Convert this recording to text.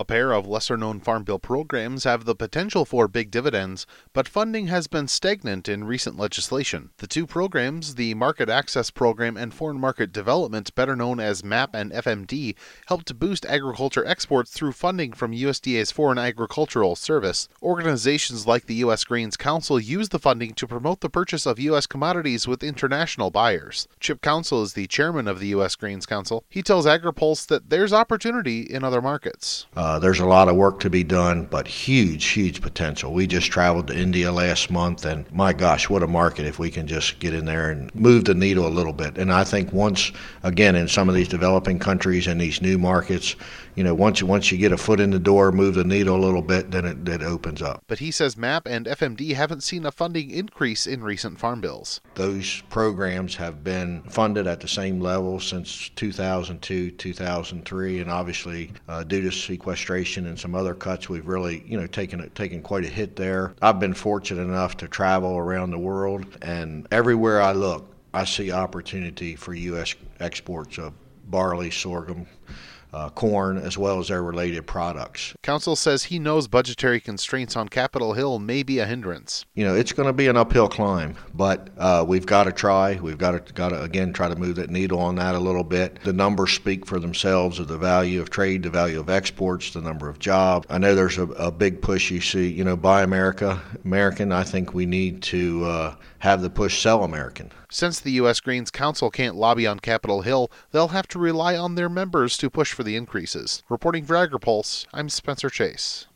A pair of lesser known Farm Bill programs have the potential for big dividends, but funding has been stagnant in recent legislation. The two programs, the Market Access Program and Foreign Market Development, better known as MAP and FMD, help to boost agriculture exports through funding from USDA's Foreign Agricultural Service. Organizations like the U.S. Grains Council use the funding to promote the purchase of U.S. commodities with international buyers. Chip Councell is the chairman of the U.S. Grains Council. He tells AgriPulse that there's opportunity in other markets. Uh, uh, there's a lot of work to be done, but huge, huge potential. We just traveled to India last month, and my gosh, what a market if we can just get in there and move the needle a little bit. And I think once, again, in some of these developing countries and these new markets, you know, once once you get a foot in the door, move the needle a little bit, then it, it opens up. But he says MAP and FMD haven't seen a funding increase in recent farm bills. Those programs have been funded at the same level since 2002, 2003, and obviously uh, due to sequestration sequestration and some other cuts, we've really, you know, taken taken quite a hit there. I've been fortunate enough to travel around the world, and everywhere I look, I see opportunity for U.S. exports of barley, sorghum, uh, corn as well as their related products. Councell says he knows budgetary constraints on Capitol Hill may be a hindrance. You know, it's going to be an uphill climb, but uh, we've got to try. We've got to, got to again try to move that needle on that a little bit. The numbers speak for themselves of the value of trade, the value of exports, the number of jobs. I know there's a, a big push. You see, you know, buy America, American. I think we need to uh, have the push sell American. Since the U.S. Grains Council can't lobby on Capitol Hill, they'll have to rely on their members to push for the increases. Reporting for AgriPulse, I'm Spencer Chase.